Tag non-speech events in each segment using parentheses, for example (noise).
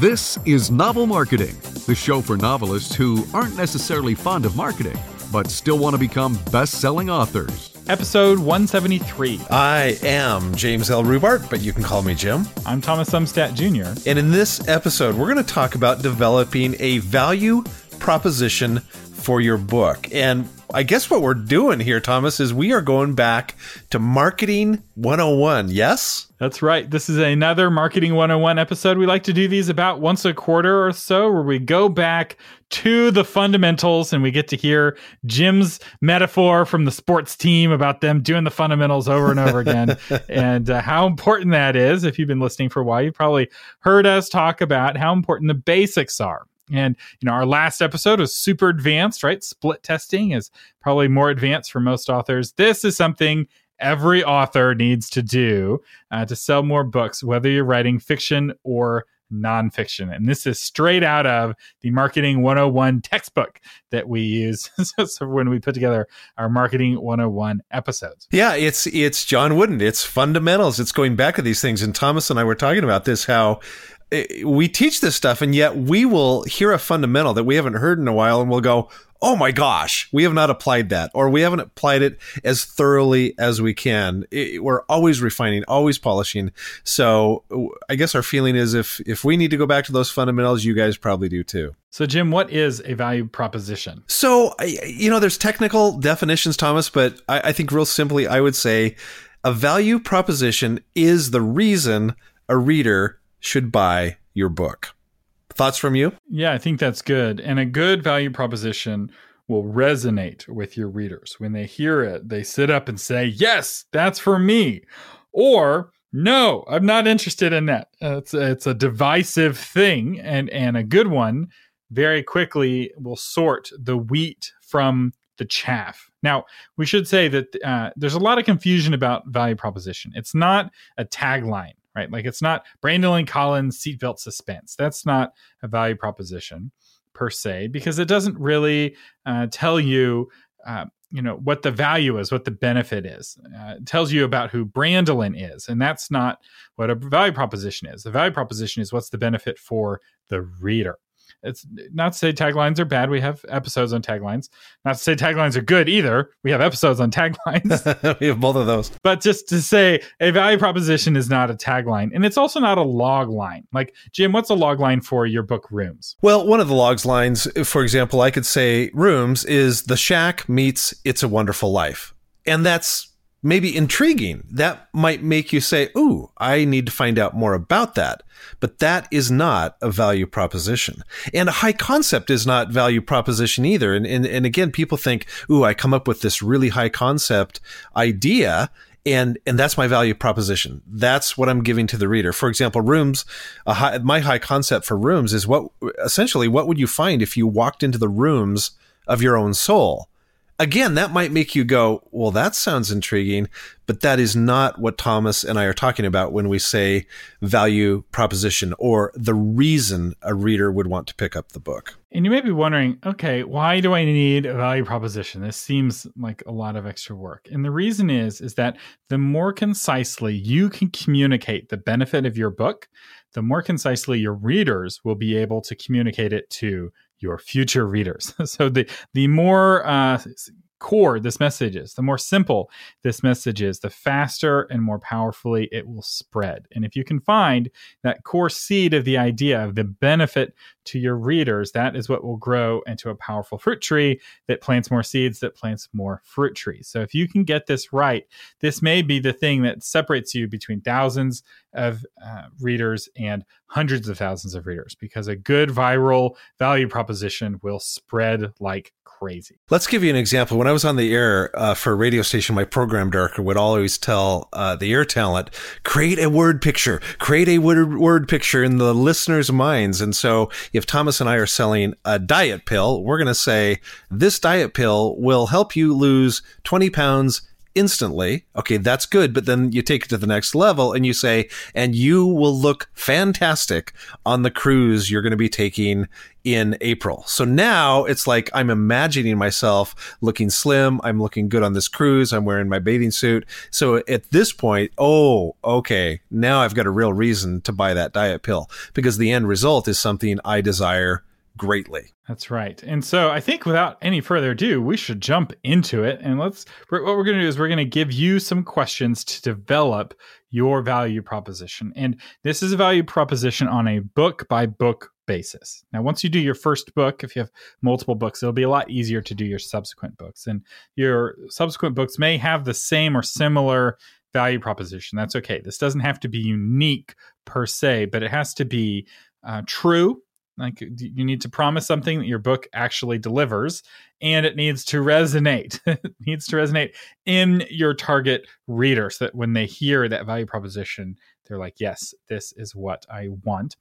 This is Novel Marketing, the show for novelists who aren't necessarily fond of marketing, but still want to become best selling authors. Episode 173. I am James L. Rubart, but you can call me Jim. I'm Thomas Umstattd Jr. And in this episode, we're going to talk about developing a value proposition for your book. And I guess what we're doing here, Thomas, is we are going back to Marketing 101. Yes? That's right. This is another Marketing 101 episode. We like to do these about once a quarter or so, where we go back to the fundamentals and we get to hear Jim's metaphor from the sports team about them doing the fundamentals over and over again (laughs) and uh, how important that is. If you've been listening for a while, you've probably heard us talk about how important the basics are. And you know, our last episode was super advanced, right? Split testing is probably more advanced for most authors. This is something every author needs to do uh, to sell more books, whether you're writing fiction or nonfiction. And this is straight out of the Marketing 101 textbook that we use (laughs) so when we put together our Marketing 101 episodes. Yeah, it's it's John Wooden. It's fundamentals. It's going back to these things. And Thomas and I were talking about this how eh, we teach this stuff and yet we will hear a fundamental that we haven't heard in a while and we'll go, oh my gosh, we have not applied that, or we haven't applied it as thoroughly as we can. It, we're always refining, always polishing. So I guess our feeling is if if we need to go back to those fundamentals, you guys probably do too. So Jim, what is a value proposition? So you know, there's technical definitions, Thomas, but I, I think real simply, I would say a value proposition is the reason a reader should buy your book. Thoughts from you? Yeah, I think that's good. And a good value proposition will resonate with your readers. When they hear it, they sit up and say, Yes, that's for me. Or, No, I'm not interested in that. It's, it's a divisive thing, and, and a good one very quickly will sort the wheat from the chaff. Now, we should say that uh, there's a lot of confusion about value proposition. It's not a tagline right? Like it's not Brandilyn Collins seatbelt suspense. That's not a value proposition per se because it doesn't really uh, tell you. Uh, you know what the value is, what the benefit is. Uh, it tells you about who Brandilyn is, and that's not what a value proposition is. The value proposition is what's the benefit for the reader. It's not to say taglines are bad. We have episodes on taglines. Not to say taglines are good either. We have episodes on taglines. (laughs) we have both of those. But just to say a value proposition is not a tagline. And it's also not a log line. Like, Jim, what's a log line for your book Rooms? Well, one of the logs lines, for example, I could say Rooms is The Shack meets It's a Wonderful Life. And that's maybe intriguing. That might make you say, Ooh, I need to find out more about that. But that is not a value proposition. And a high concept is not value proposition either. And, and, and again, people think, Ooh, I come up with this really high concept idea. And, and that's my value proposition. That's what I'm giving to the reader. For example, rooms, high, my high concept for rooms is what essentially what would you find if you walked into the rooms of your own soul? Again, that might make you go, well, that sounds intriguing, but that is not what Thomas and I are talking about when we say value proposition or the reason a reader would want to pick up the book. And you may be wondering, okay, why do I need a value proposition? This seems like a lot of extra work. And the reason is is that the more concisely you can communicate the benefit of your book, the more concisely your readers will be able to communicate it to your future readers. (laughs) so the the more uh, core this message is, the more simple this message is, the faster and more powerfully it will spread. And if you can find that core seed of the idea of the benefit to your readers, that is what will grow into a powerful fruit tree that plants more seeds, that plants more fruit trees. So if you can get this right, this may be the thing that separates you between thousands of uh, readers and hundreds of thousands of readers because a good viral value proposition will spread like crazy. Let's give you an example. When I was on the air uh, for a radio station, my program director would always tell uh, the air talent, create a word picture, create a word, word picture in the listeners' minds. And so if Thomas and I are selling a diet pill, we're going to say, this diet pill will help you lose 20 pounds instantly. Okay, that's good. But then you take it to the next level and you say, and you will look fantastic on the cruise you're going to be taking in April. So now it's like I'm imagining myself looking slim. I'm looking good on this cruise. I'm wearing my bathing suit. So at this point, oh, okay, now I've got a real reason to buy that diet pill because the end result is something I desire greatly. That's right. And so I think without any further ado, we should jump into it. And let's, what we're going to do is we're going to give you some questions to develop your value proposition. And this is a value proposition on a book by book basis. Now, once you do your first book, if you have multiple books, it'll be a lot easier to do your subsequent books. And your subsequent books may have the same or similar value proposition. That's okay. This doesn't have to be unique per se, but it has to be uh, true like you need to promise something that your book actually delivers, and it needs to resonate. (laughs) it needs to resonate in your target reader, so that when they hear that value proposition, they're like, "Yes, this is what I want."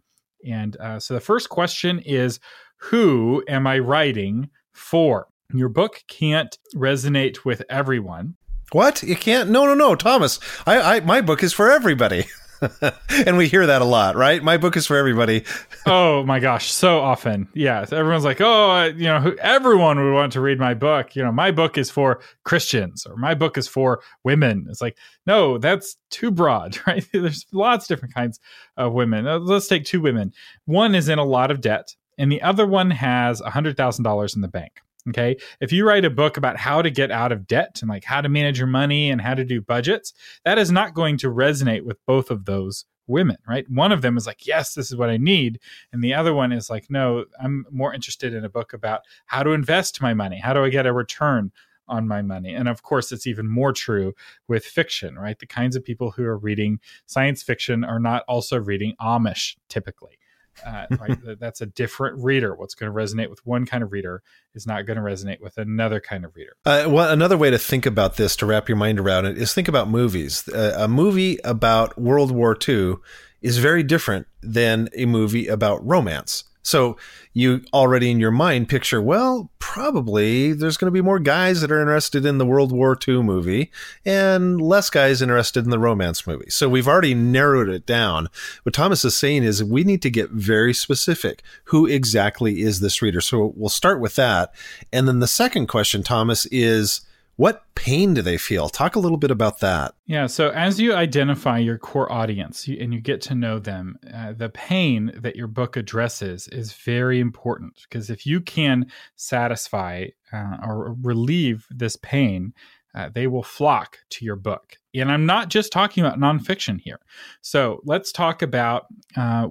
And uh, so the first question is, "Who am I writing for?" Your book can't resonate with everyone. What? You can't? No, no, no, Thomas. I, I my book is for everybody. (laughs) (laughs) and we hear that a lot, right? My book is for everybody. (laughs) oh my gosh, so often. Yeah, everyone's like, "Oh, you know, everyone would want to read my book." You know, my book is for Christians or my book is for women. It's like, "No, that's too broad, (laughs) right? There's lots of different kinds of women. Uh, let's take two women. One is in a lot of debt and the other one has $100,000 in the bank. Okay. If you write a book about how to get out of debt and like how to manage your money and how to do budgets, that is not going to resonate with both of those women, right? One of them is like, yes, this is what I need. And the other one is like, no, I'm more interested in a book about how to invest my money. How do I get a return on my money? And of course, it's even more true with fiction, right? The kinds of people who are reading science fiction are not also reading Amish typically. Uh, right? That's a different reader. What's going to resonate with one kind of reader is not going to resonate with another kind of reader. Uh, well, another way to think about this, to wrap your mind around it, is think about movies. Uh, a movie about World War II is very different than a movie about romance. So you already in your mind picture, well, probably there's going to be more guys that are interested in the World War II movie and less guys interested in the romance movie. So we've already narrowed it down. What Thomas is saying is we need to get very specific. Who exactly is this reader? So we'll start with that. And then the second question, Thomas, is what pain do they feel? Talk a little bit about that. Yeah. So, as you identify your core audience and you get to know them, uh, the pain that your book addresses is very important because if you can satisfy uh, or relieve this pain, uh, they will flock to your book. And I'm not just talking about nonfiction here. So, let's talk about uh,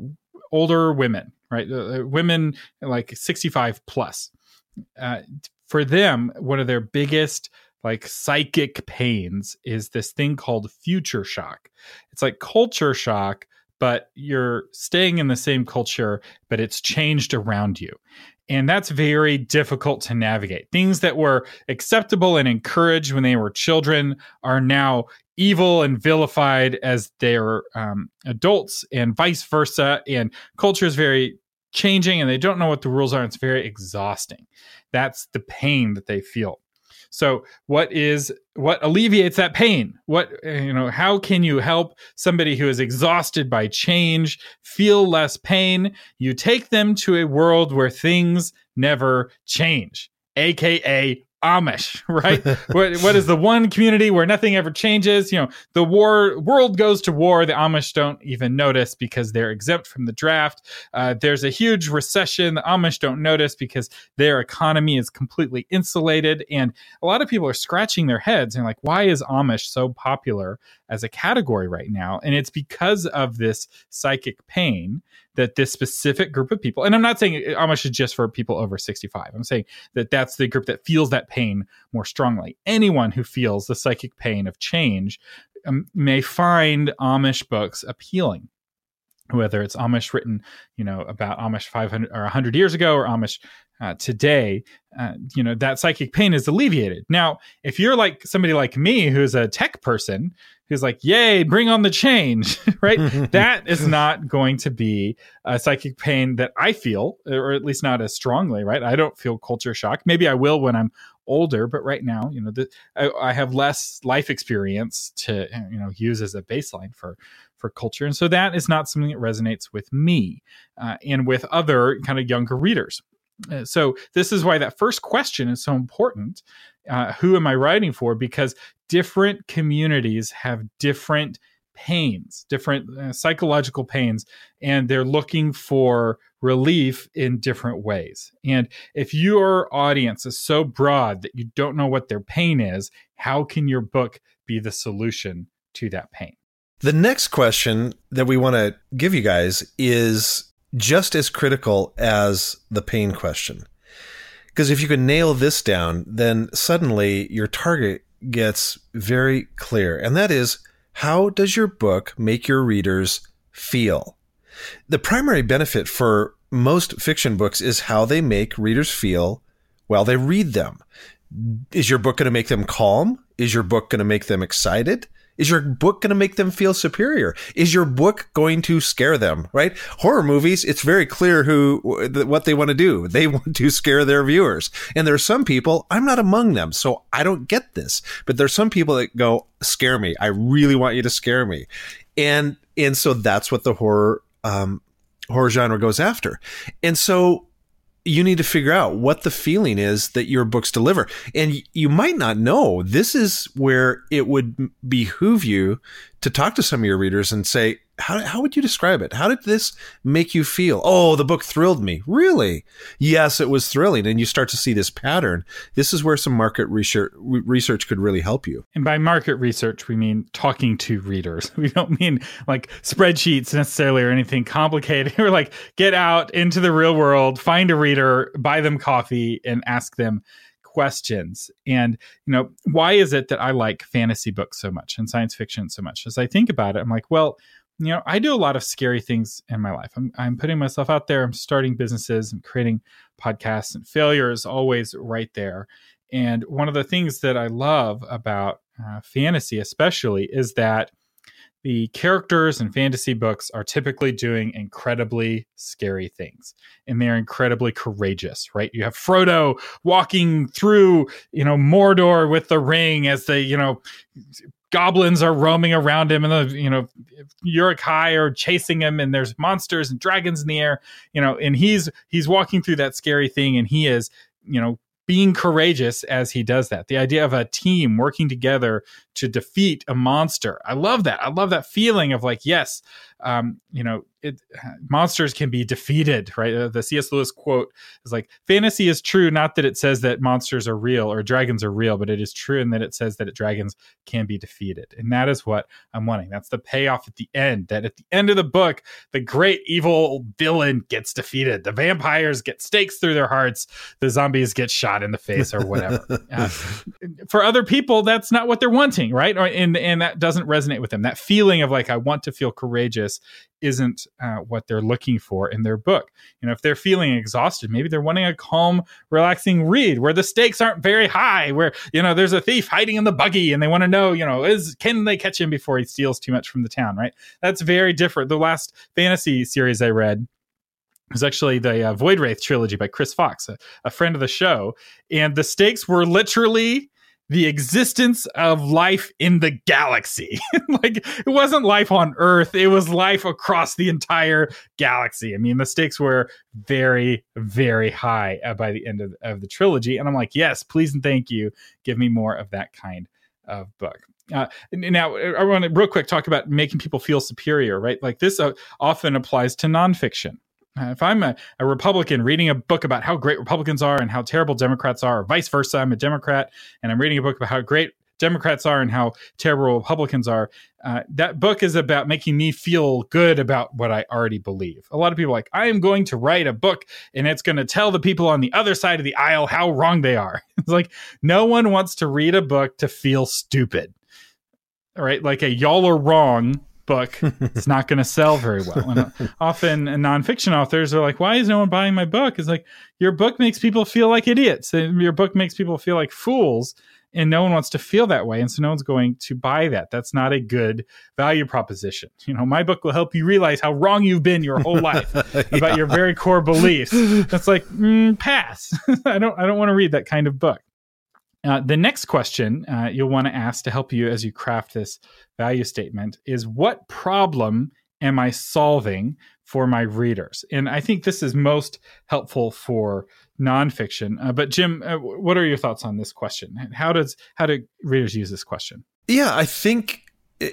older women, right? women like 65 plus. Uh, for them, one of their biggest like psychic pains is this thing called future shock. It's like culture shock, but you're staying in the same culture, but it's changed around you. And that's very difficult to navigate. Things that were acceptable and encouraged when they were children are now evil and vilified as they're um, adults, and vice versa. And culture is very changing, and they don't know what the rules are. It's very exhausting. That's the pain that they feel. So, what is what alleviates that pain? What you know, how can you help somebody who is exhausted by change feel less pain? You take them to a world where things never change, aka Amish, (laughs) right? (laughs) what, what is the one community where nothing ever changes? You know, the war world goes to war. The Amish don't even notice because they're exempt from the draft. Uh, there's a huge recession. The Amish don't notice because their economy is completely insulated. And a lot of people are scratching their heads and like, why is Amish so popular as a category right now? And it's because of this psychic pain that this specific group of people, and I'm not saying Amish is just for people over 65. I'm saying that that's the group that feels that pain more strongly. Anyone who feels the psychic pain of change um, may find Amish books appealing whether it's Amish written, you know, about Amish 500 or 100 years ago or Amish uh, today, uh, you know, that psychic pain is alleviated. Now, if you're like somebody like me who's a tech person who's like, yay, bring on the change, (laughs) right? (laughs) that is not going to be a psychic pain that I feel, or at least not as strongly, right? I don't feel culture shock. Maybe I will when I'm older, but right now, you know, the, I, I have less life experience to you know use as a baseline for for culture, and so that is not something that resonates with me uh, and with other kind of younger readers. Uh, so this is why that first question is so important. Uh, who am I writing for? Because different communities have different pains, different uh, psychological pains, and they're looking for relief in different ways. And if your audience is so broad that you don't know what their pain is, how can your book be the solution to that pain? The next question that we want to give you guys is just as critical as the pain question. Because if you can nail this down, then suddenly your target gets very clear. And that is how does your book make your readers feel? The primary benefit for most fiction books is how they make readers feel while they read them. Is your book going to make them calm? Is your book going to make them excited? Is your book going to make them feel superior? Is your book going to scare them? Right? Horror movies, it's very clear who what they want to do. They (laughs) want to scare their viewers. And there are some people, I'm not among them, so I don't get this. But there's some people that go, "Scare me. I really want you to scare me." And and so that's what the horror um, horror genre goes after. And so you need to figure out what the feeling is that your books deliver. And you might not know. This is where it would behoove you to talk to some of your readers and say, how, how would you describe it? How did this make you feel? Oh, the book thrilled me. Really? Yes, it was thrilling. And you start to see this pattern. This is where some market research, research could really help you. And by market research, we mean talking to readers. (laughs) We don't mean like spreadsheets necessarily or anything complicated. (laughs) We're like, get out into the real world, find a reader, buy them coffee, and ask them questions. And, you know, why is it that I like fantasy books so much and science fiction so much? As I think about it, I'm like, well, you know, I do a lot of scary things in my life. I'm, I'm putting myself out there. I'm starting businesses. I'm creating podcasts, and failure is always right there. And one of the things that I love about uh, fantasy, especially, is that the characters in fantasy books are typically doing incredibly scary things and they're incredibly courageous right you have frodo walking through you know mordor with the ring as the you know goblins are roaming around him and the you know Uruk-hai are chasing him and there's monsters and dragons in the air you know and he's he's walking through that scary thing and he is you know being courageous as he does that. The idea of a team working together to defeat a monster. I love that. I love that feeling of like, yes, um, you know, it, monsters can be defeated, right? Uh, the C.S. Lewis quote is like, fantasy is true, not that it says that monsters are real or dragons are real, but it is true in that it says that dragons can be defeated. And that is what I'm wanting. That's the payoff at the end, that at the end of the book, the great evil villain gets defeated. The vampires get stakes through their hearts. The zombies get shot in the face or whatever. (laughs) uh, for other people, that's not what they're wanting, right? And, and that doesn't resonate with them. That feeling of like, I want to feel courageous isn't uh, what they're looking for in their book. You know, if they're feeling exhausted, maybe they're wanting a calm, relaxing read where the stakes aren't very high, where you know there's a thief hiding in the buggy and they want to know, you know, is can they catch him before he steals too much from the town? Right? That's very different. The last fantasy series I read was actually the uh, Void Wraith trilogy by Chris Fox, a, a friend of the show, and the stakes were literally the existence of life in the galaxy. (laughs) like it wasn't life on Earth, it was life across the entire galaxy. I mean, the stakes were very, very high uh, by the end of, of the trilogy. And I'm like, yes, please and thank you. Give me more of that kind of book. Uh, now, I want to real quick talk about making people feel superior, right? Like this uh, often applies to nonfiction. If I'm a, a, Republican reading a book about how great Republicans are and how terrible Democrats are, or vice versa, I'm a Democrat and I'm reading a book about how great Democrats are and how terrible Republicans are. Uh, that book is about making me feel good about what I already believe. A lot of people like, I am going to write a book and it's going to tell the people on the other side of the aisle how wrong they are. (laughs) it's like, no one wants to read a book to feel stupid. All right. Like a y'all are wrong book. It's not going to sell very well. And uh, often nonfiction authors are like why is no one buying my book? It's like your book makes people feel like idiots your book makes people feel like fools and no one wants to feel that way and so no one's going to buy that. That's not a good value proposition. You know my book will help you realize how wrong you've been your whole life yeah. (laughs) about your very core beliefs. (laughs) That's like mm, pass. (laughs) I don't i don't want to read that kind of book Uh, the next question uh, you'll want to ask to help you as you craft this value statement is what problem am I solving for my readers? And I think this is most helpful for nonfiction. Uh, but Jim, uh, what are your thoughts on this question? How does how do readers use this question? Yeah, I think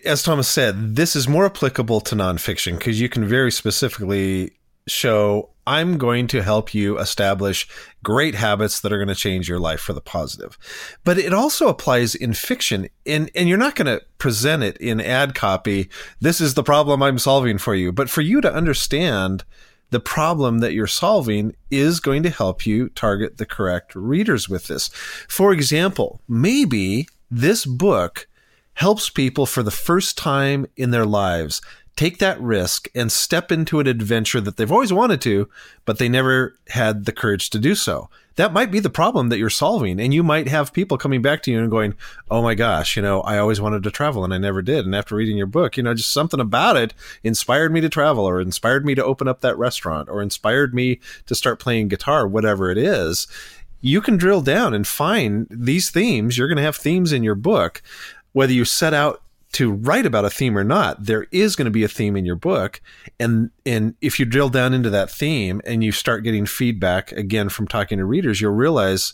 as Thomas said, this is more applicable to nonfiction because you can very specifically show I'm going to help you establish great habits that are going to change your life for the positive. But it also applies in fiction and and you're not going to present it in ad copy. This is the problem I'm solving for you. But for you to understand the problem that you're solving is going to help you target the correct readers with this. For example, maybe this book helps people for the first time in their lives take that risk and step into an adventure that they've always wanted to, but they never had the courage to do so. That might be the problem that you're solving. And you might have people coming back to you and going, Oh my gosh, you know, I always wanted to travel and I never did. And after reading your book, you know, just something about it inspired me to travel or inspired me to open up that restaurant or inspired me to start playing guitar, whatever it is. You can drill down and find these themes. You're going to have themes in your book whether you set out to write about a theme or not, there is going to be a theme in your book. And, and if you drill down into that theme and you start getting feedback again from talking to readers, you'll realize,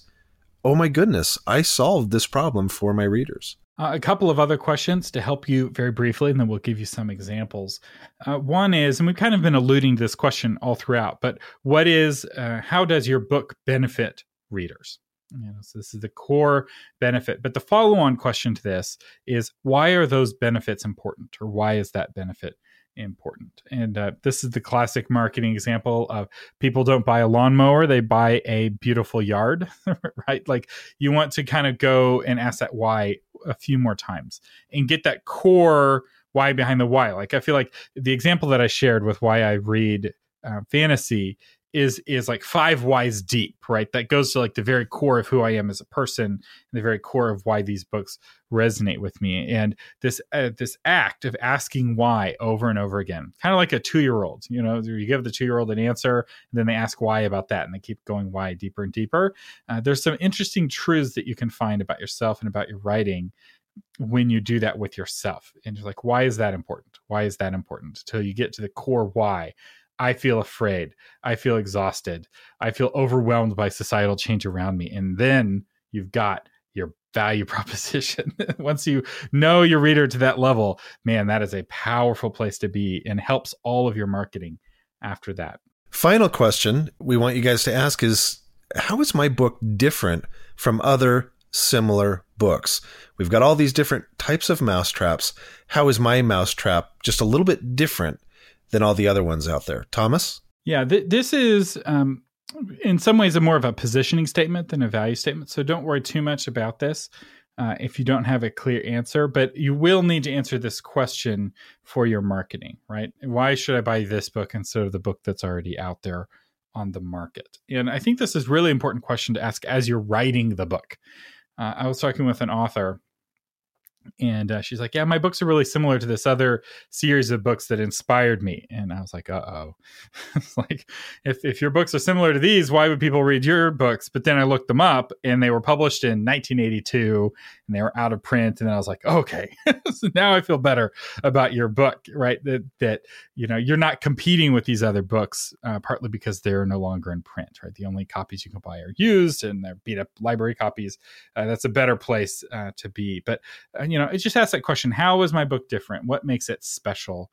oh my goodness, I solved this problem for my readers. Uh, a couple of other questions to help you very briefly, and then we'll give you some examples. Uh, one is, and we've kind of been alluding to this question all throughout, but what is, uh, how does your book benefit readers? You know, so this is the core benefit. But the follow-on question to this is why are those benefits important, or why is that benefit important? And uh, this is the classic marketing example of people don't buy a lawnmower; they buy a beautiful yard, (laughs) right? Like you want to kind of go and ask that why a few more times and get that core why behind the why. Like I feel like the example that I shared with why I read uh, fantasy is is like five whys deep, right? That goes to like the very core of who I am as a person, and the very core of why these books resonate with me. And this uh, this act of asking why over and over again, kind of like a two year old. You know, you give the two year old an answer, and then they ask why about that, and they keep going why deeper and deeper. Uh, there's some interesting truths that you can find about yourself and about your writing when you do that with yourself and you're like why is that important why is that important until you get to the core why I feel afraid. I feel exhausted. I feel overwhelmed by societal change around me. And then you've got your value (laughs) proposition. Once you know your reader to that level, man, that is a powerful place to be and helps all of your marketing after that. Final question we want you guys to ask is how is my book different from other similar books? We've got all these different types of mousetraps. How is my mousetrap just a little bit different than all the other ones out there. Thomas? Yeah, th- this is um, in some ways a more of a positioning statement than a value statement. So don't worry too much about this uh, if you don't have a clear answer, but you will need to answer this question for your marketing, right? Why should I buy this book instead of the book that's already out there on the market? And I think this is really important question to ask as you're writing the book. Uh, I was talking with an author and uh, she's like, "Yeah, my books are really similar to this other series of books that inspired me." And I was like, "Uh oh." (laughs) like, if if your books are similar to these, why would people read your books? But then I looked them up, and they were published in 1982, and they were out of print. And then I was like, "Okay, (laughs) so now I feel better about your book, right? That that you know you're not competing with these other books, uh, partly because they're no longer in print, right? The only copies you can buy are used, and they're beat up library copies. Uh, that's a better place uh, to be, but." You know, it just asks that question: How is my book different? What makes it special?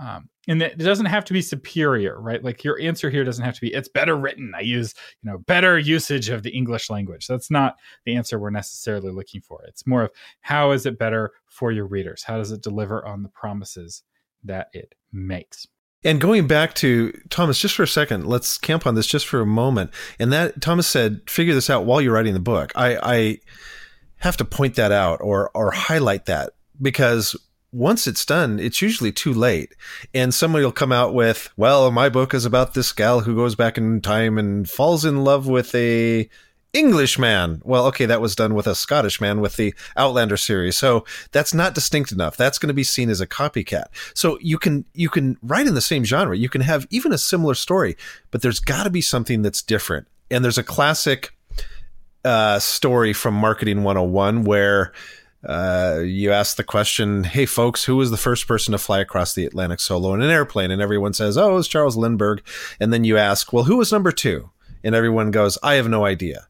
Um, and it doesn't have to be superior, right? Like your answer here doesn't have to be it's better written. I use you know better usage of the English language. That's not the answer we're necessarily looking for. It's more of how is it better for your readers? How does it deliver on the promises that it makes? And going back to Thomas, just for a second, let's camp on this just for a moment. And that Thomas said, figure this out while you're writing the book. I, I have to point that out or or highlight that because once it's done, it's usually too late. And somebody will come out with, well, my book is about this gal who goes back in time and falls in love with a Englishman. Well, okay, that was done with a Scottish man with the Outlander series. So that's not distinct enough. That's going to be seen as a copycat. So you can you can write in the same genre. You can have even a similar story, but there's got to be something that's different. And there's a classic uh, story from Marketing 101 where uh, you ask the question, "Hey, folks, who was the first person to fly across the Atlantic solo in an airplane?" And everyone says, "Oh, it was Charles Lindbergh." And then you ask, "Well, who was number two? And everyone goes, "I have no idea."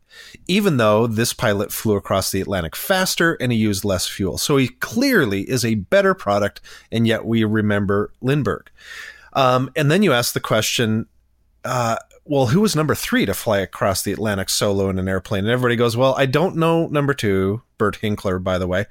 Even though this pilot flew across the Atlantic faster and he used less fuel, so he clearly is a better product, and yet we remember Lindbergh. Um, and then you ask the question, uh, well, who was number three to fly across the Atlantic solo in an airplane? And everybody goes, well, I don't know number two, Bert Hinkler, by the way.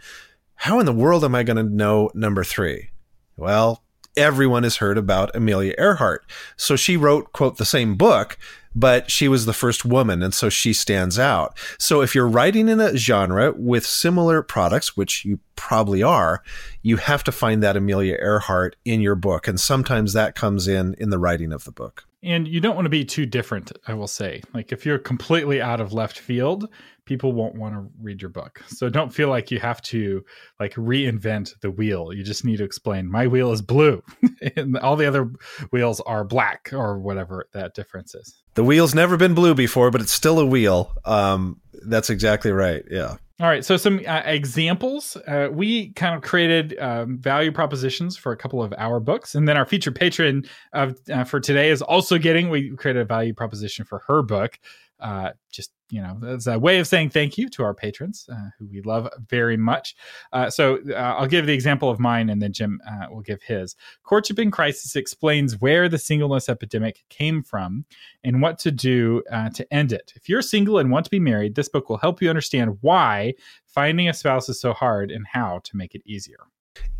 How in the world am I going to know number three? Well, everyone has heard about Amelia Earhart. So she wrote, quote, the same book, but she was the first woman, and so she stands out. So if you're writing in a genre with similar products, which you probably are, you have to find that Amelia Earhart in your book. And sometimes that comes in in the writing of the book. And you don't want to be too different, I will say. Like if you're completely out of left field, people won't want to read your book. So don't feel like you have to like reinvent the wheel. You just need to explain my wheel is blue (laughs) and all the other wheels are black or whatever that difference is. The wheel's never been blue before, but it's still a wheel. Um, that's exactly right. Yeah. All right. So, some uh, examples. Uh, we kind of created um, value propositions for a couple of our books. And then our featured patron of, uh, for today is also getting, we created a value proposition for her book. Uh, just you know, as a way of saying thank you to our patrons, uh, who we love very much. Uh, so uh, I'll give the example of mine, and then Jim uh, will give his. Courtship in Crisis explains where the singleness epidemic came from and what to do uh, to end it. If you're single and want to be married, this book will help you understand why finding a spouse is so hard and how to make it easier.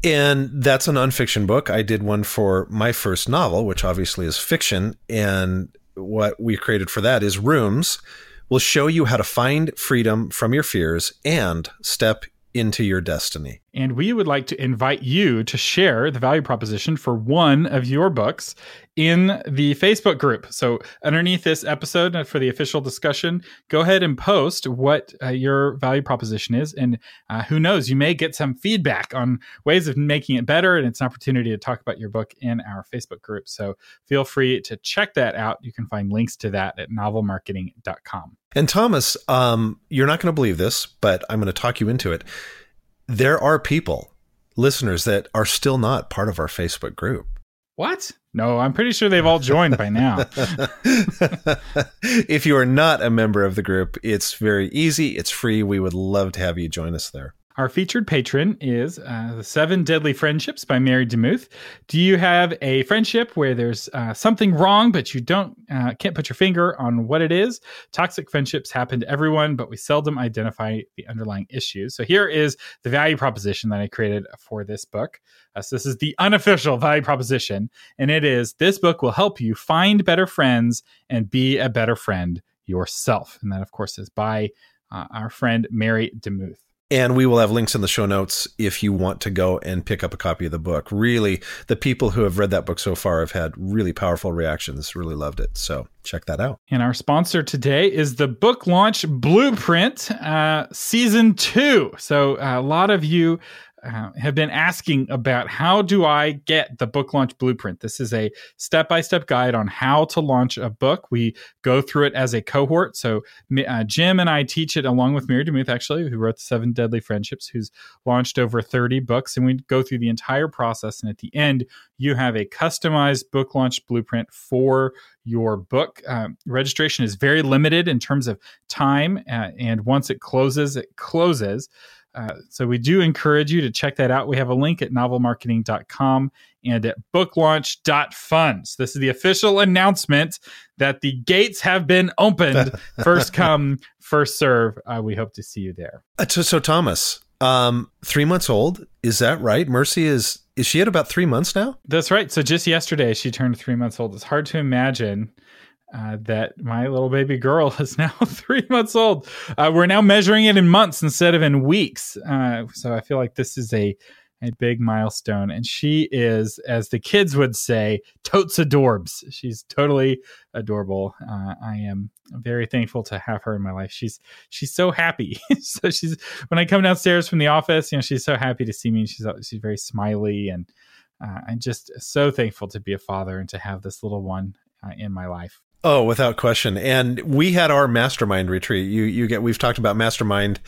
And that's a nonfiction book. I did one for my first novel, which obviously is fiction. And what we created for that is Rooms will show you how to find freedom from your fears and step into your destiny. And we would like to invite you to share the value proposition for one of your books in the Facebook group. So, underneath this episode uh, for the official discussion, go ahead and post what uh, your value proposition is. And uh, who knows, you may get some feedback on ways of making it better. And it's an opportunity to talk about your book in our Facebook group. So, feel free to check that out. You can find links to that at novelmarketing.com. And Thomas, um, you're not going to believe this, but I'm going to talk you into it. There are people, listeners, that are still not part of our Facebook group. What? No, I'm pretty sure they've all joined by now. (laughs) if you are not a member of the group, it's very easy. It's free. We would love to have you join us there. Our featured patron is uh, The Seven Deadly Friendships by Mary DeMuth. Do you have a friendship where there's uh, something wrong, but you don't uh, can't put your finger on what it is? Toxic friendships happen to everyone, but we seldom identify the underlying issues. So here is the value proposition that I created for this book. Uh, so this is the unofficial value proposition, and it is this book will help you find better friends and be a better friend yourself. And that, of course, is by uh, our friend Mary DeMuth. And we will have links in the show notes if you want to go and pick up a copy of the book. Really, the people who have read that book so far have had really powerful reactions, really loved it. So check that out. And our sponsor today is the Book Launch Blueprint uh, Season 2. So uh, a lot of you uh, have been asking about how do I get the book launch blueprint. This is a step by step guide on how to launch a book. We go through it as a cohort. So uh, Jim and I teach it along with Mary DeMuth, actually, who wrote the Seven Deadly Friendships, who's launched over 30 books. And we go through the entire process. And at the end, you have a customized book launch blueprint for your book. Um, registration is very limited in terms of time. Uh, and once it closes, it closes. Uh, so we do encourage you to check that out. We have a link at novelmarketing.com and at booklaunch.fun. So this is the official announcement that the gates have been opened. (laughs) first come, first serve. Uh, we hope to see you there. Uh, so, so, Thomas, um, three months old. Is that right? Mercy is is she at about three months now? That's right. So just yesterday she turned three months old. It's hard to imagine uh, that my little baby girl (laughs) is now (laughs) three months old. Uh, we're now measuring it in months instead of in weeks. Uh, so I feel like this is a a big milestone, and she is, as the kids would say, totes adorbs. She's totally adorable. Uh, I am very thankful to have her in my life. She's she's so happy. (laughs) so she's when I come downstairs from the office, you know, she's so happy to see me. She's she's very smiley and. Uh, I'm just so thankful to be a father and to have this little one uh, in my life. Oh, without question. And we had our mastermind retreat. You you get we've talked about mastermind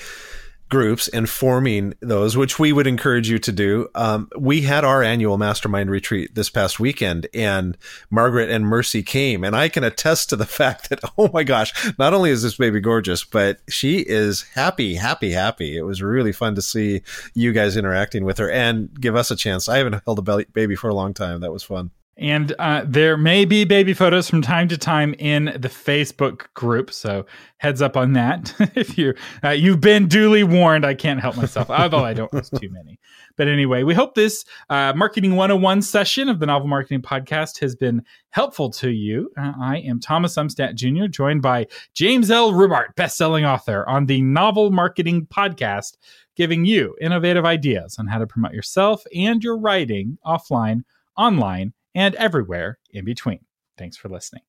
groups and forming those, which we would encourage you to do. Um, we had our annual mastermind retreat this past weekend, and Margaret and Mercy came, and I can attest to the (laughs) fact that oh my gosh, not only is this baby gorgeous, but she is happy, happy, happy. It was really fun to see you guys interacting with her and give us a chance. I haven't held a baby for a long time. That was fun. And uh, there may be baby photos from time to time in the Facebook group, so heads up on that. (laughs) if you uh, you've been duly warned, I can't help myself, although I don't post too many. But anyway, we hope this uh, marketing 101 session of the Novel Marketing Podcast has been helpful to you. Uh, I am Thomas Umstattd Jr., joined by James L. Rubart, best-selling author, on the Novel Marketing Podcast, giving you innovative ideas on how to promote yourself and your writing offline, online and everywhere in between. Thanks for listening.